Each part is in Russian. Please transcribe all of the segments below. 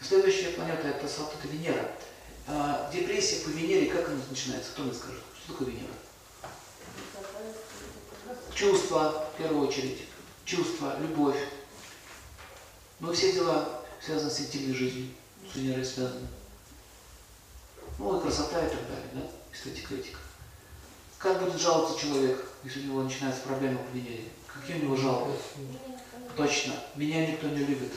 Следующая планета это Сатурн, это Венера. А, депрессия по Венере, как она начинается? Кто мне скажет? Что такое Венера? Чувства, в первую очередь. Чувства, любовь. Ну, все дела связаны с интимной жизнью, с Венерой связаны. Ну, и красота и так далее, да? Эстетика, этика. Как будет жаловаться человек, если у него начинаются проблемы по Венере? Какие у него жалобы? Точно. Меня никто не любит.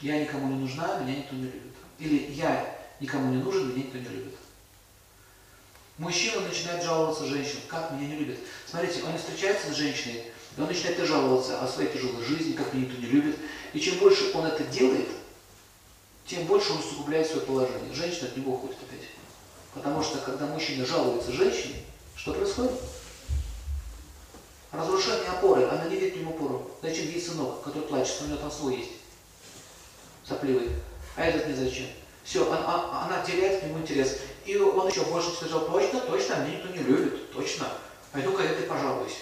Я никому не нужна, меня никто не любит. Или я никому не нужен, меня никто не любит. Мужчина начинает жаловаться женщинам, как меня не любят. Смотрите, он встречается с женщиной, и он начинает жаловаться о своей тяжелой жизни, как меня никто не любит. И чем больше он это делает, тем больше он усугубляет свое положение. Женщина от него уходит опять. Потому что, когда мужчина жалуется женщине, что происходит? Разрушение опоры, она не видит ему опору. Зачем ей сынок, который плачет, у него там свой есть, сопливый, а этот не зачем. Все, она, она теряет к нему интерес. И он еще больше сказал, точно, точно, меня никто не любит, точно. Пойду-ка я ты пожалуюсь.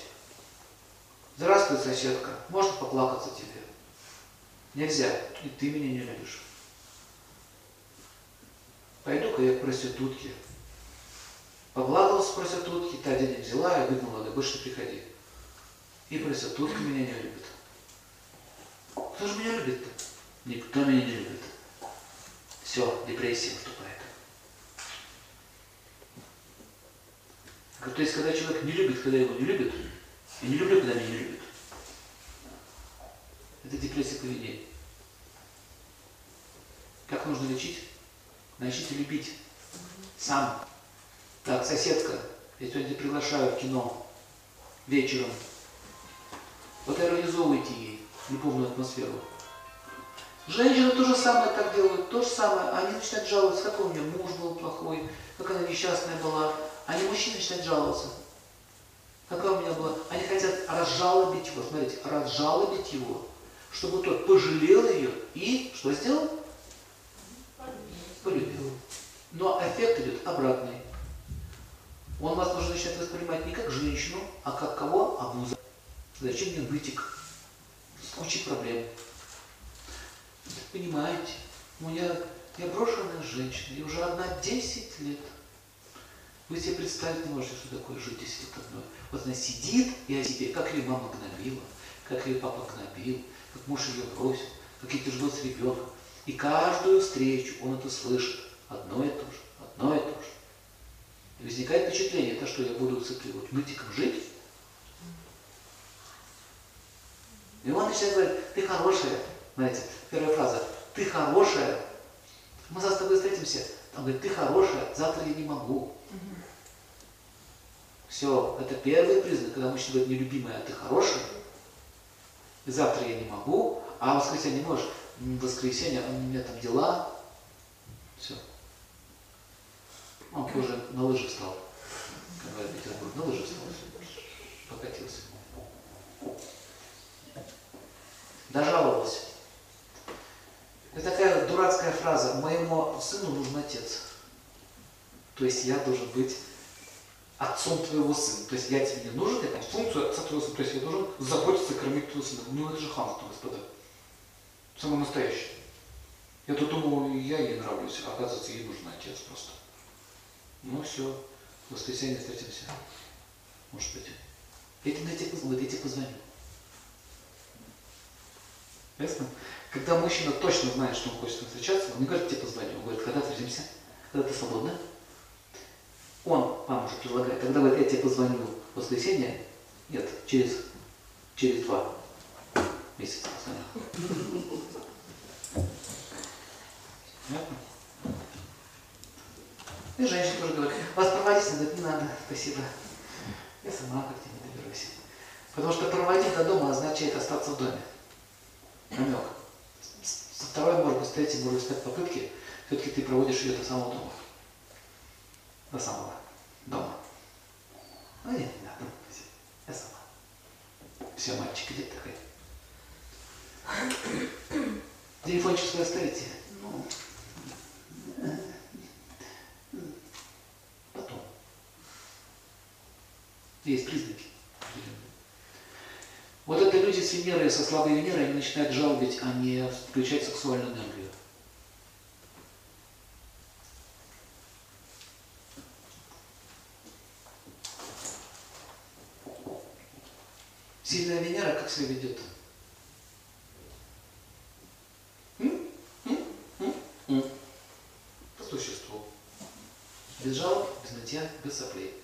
Здравствуй, соседка, можно поплакаться тебе? Нельзя, и ты меня не любишь. Пойду-ка я к проститутке. Поплакался с проститутки, та денег взяла и выгнала, да больше не приходи. И проститутка меня не любит. Кто же меня любит-то? Никто меня не любит. Все, депрессия наступает. То есть, когда человек не любит, когда его не любят, и не люблю, когда меня не любят, это депрессия поведения. Как нужно лечить? Начните любить. Сам. Так, соседка, я сегодня приглашаю в кино вечером. Вот организовывайте ей любовную атмосферу. Женщины то же самое так делают, то же самое. Они начинают жаловаться, какой у меня муж был плохой, как она несчастная была. Они мужчины начинают жаловаться. Какая у меня была? Они хотят разжалобить его, смотрите, разжалобить его, чтобы тот пожалел ее и что сделал? Полюбил. Но эффект идет обратный. Он вас уже начинает воспринимать не как женщину, а как кого? Абуза. Зачем мне вытек? С кучей проблем. Понимаете, у меня я брошенная женщина, я уже одна 10 лет. Вы себе представить не можете, что такое жить 10 лет одной. Вот она сидит и о себе, как ее мама гнобила, как ее папа гнобил, как муж ее бросил, как ей тяжело с ребенком. И каждую встречу он это слышит. Одно и то же, одно и то же. И возникает впечатление, это что я буду с этой вот нытиком жить? И он начинает говорить, ты хорошая. Знаете, первая фраза, ты хорошая. Мы завтра с тобой встретимся. Он говорит, ты хорошая, завтра я не могу. Все, это первый признак, когда мужчина говорит, нелюбимая, а ты хорошая. И завтра я не могу, а в воскресенье не можешь. В воскресенье у меня там дела. Все. Он уже на лыжи встал. Петербурге, на лыжи встал. Покатился. Дурацкая фраза. Моему сыну нужен отец. То есть я должен быть отцом твоего сына. То есть я тебе не нужен, я там функцию отца твоего сына. То есть я должен заботиться, кормить твоего сына. Ну это же хамство, господа. Самое настоящее. Я тут думал, я ей нравлюсь, а оказывается, ей нужен отец просто. Ну все, в воскресенье встретимся. Может быть. Я тебе, я тебе, позвоню. Ясно? Когда мужчина точно знает, что он хочет встречаться, он не говорит, тебе позвоню. Он говорит, когда встретимся? Когда ты свободна? Он вам уже предлагает, когда говорит, я тебе позвоню в воскресенье, нет, через, через два месяца позвоню. Понятно? И женщина тоже говорит, вас проводить надо, не надо, спасибо. Я сама как-нибудь доберусь. Потому что проводить до дома означает остаться в доме. Намек. Второй, быть, с пятой попытки, все-таки ты проводишь ее до самого дома. До самого дома. Ну нет, не надо. Я сама. Все, мальчик, иди отдыхай. Телефончик свой оставите? Ну, потом. Есть признаки. Вот это люди с Венерой, со слабой Венерой, они начинают жалобить, а не включать сексуальную энергию. Сильная Венера как себя ведет? М? По существу. Без жалоб, без нытья, без соплей.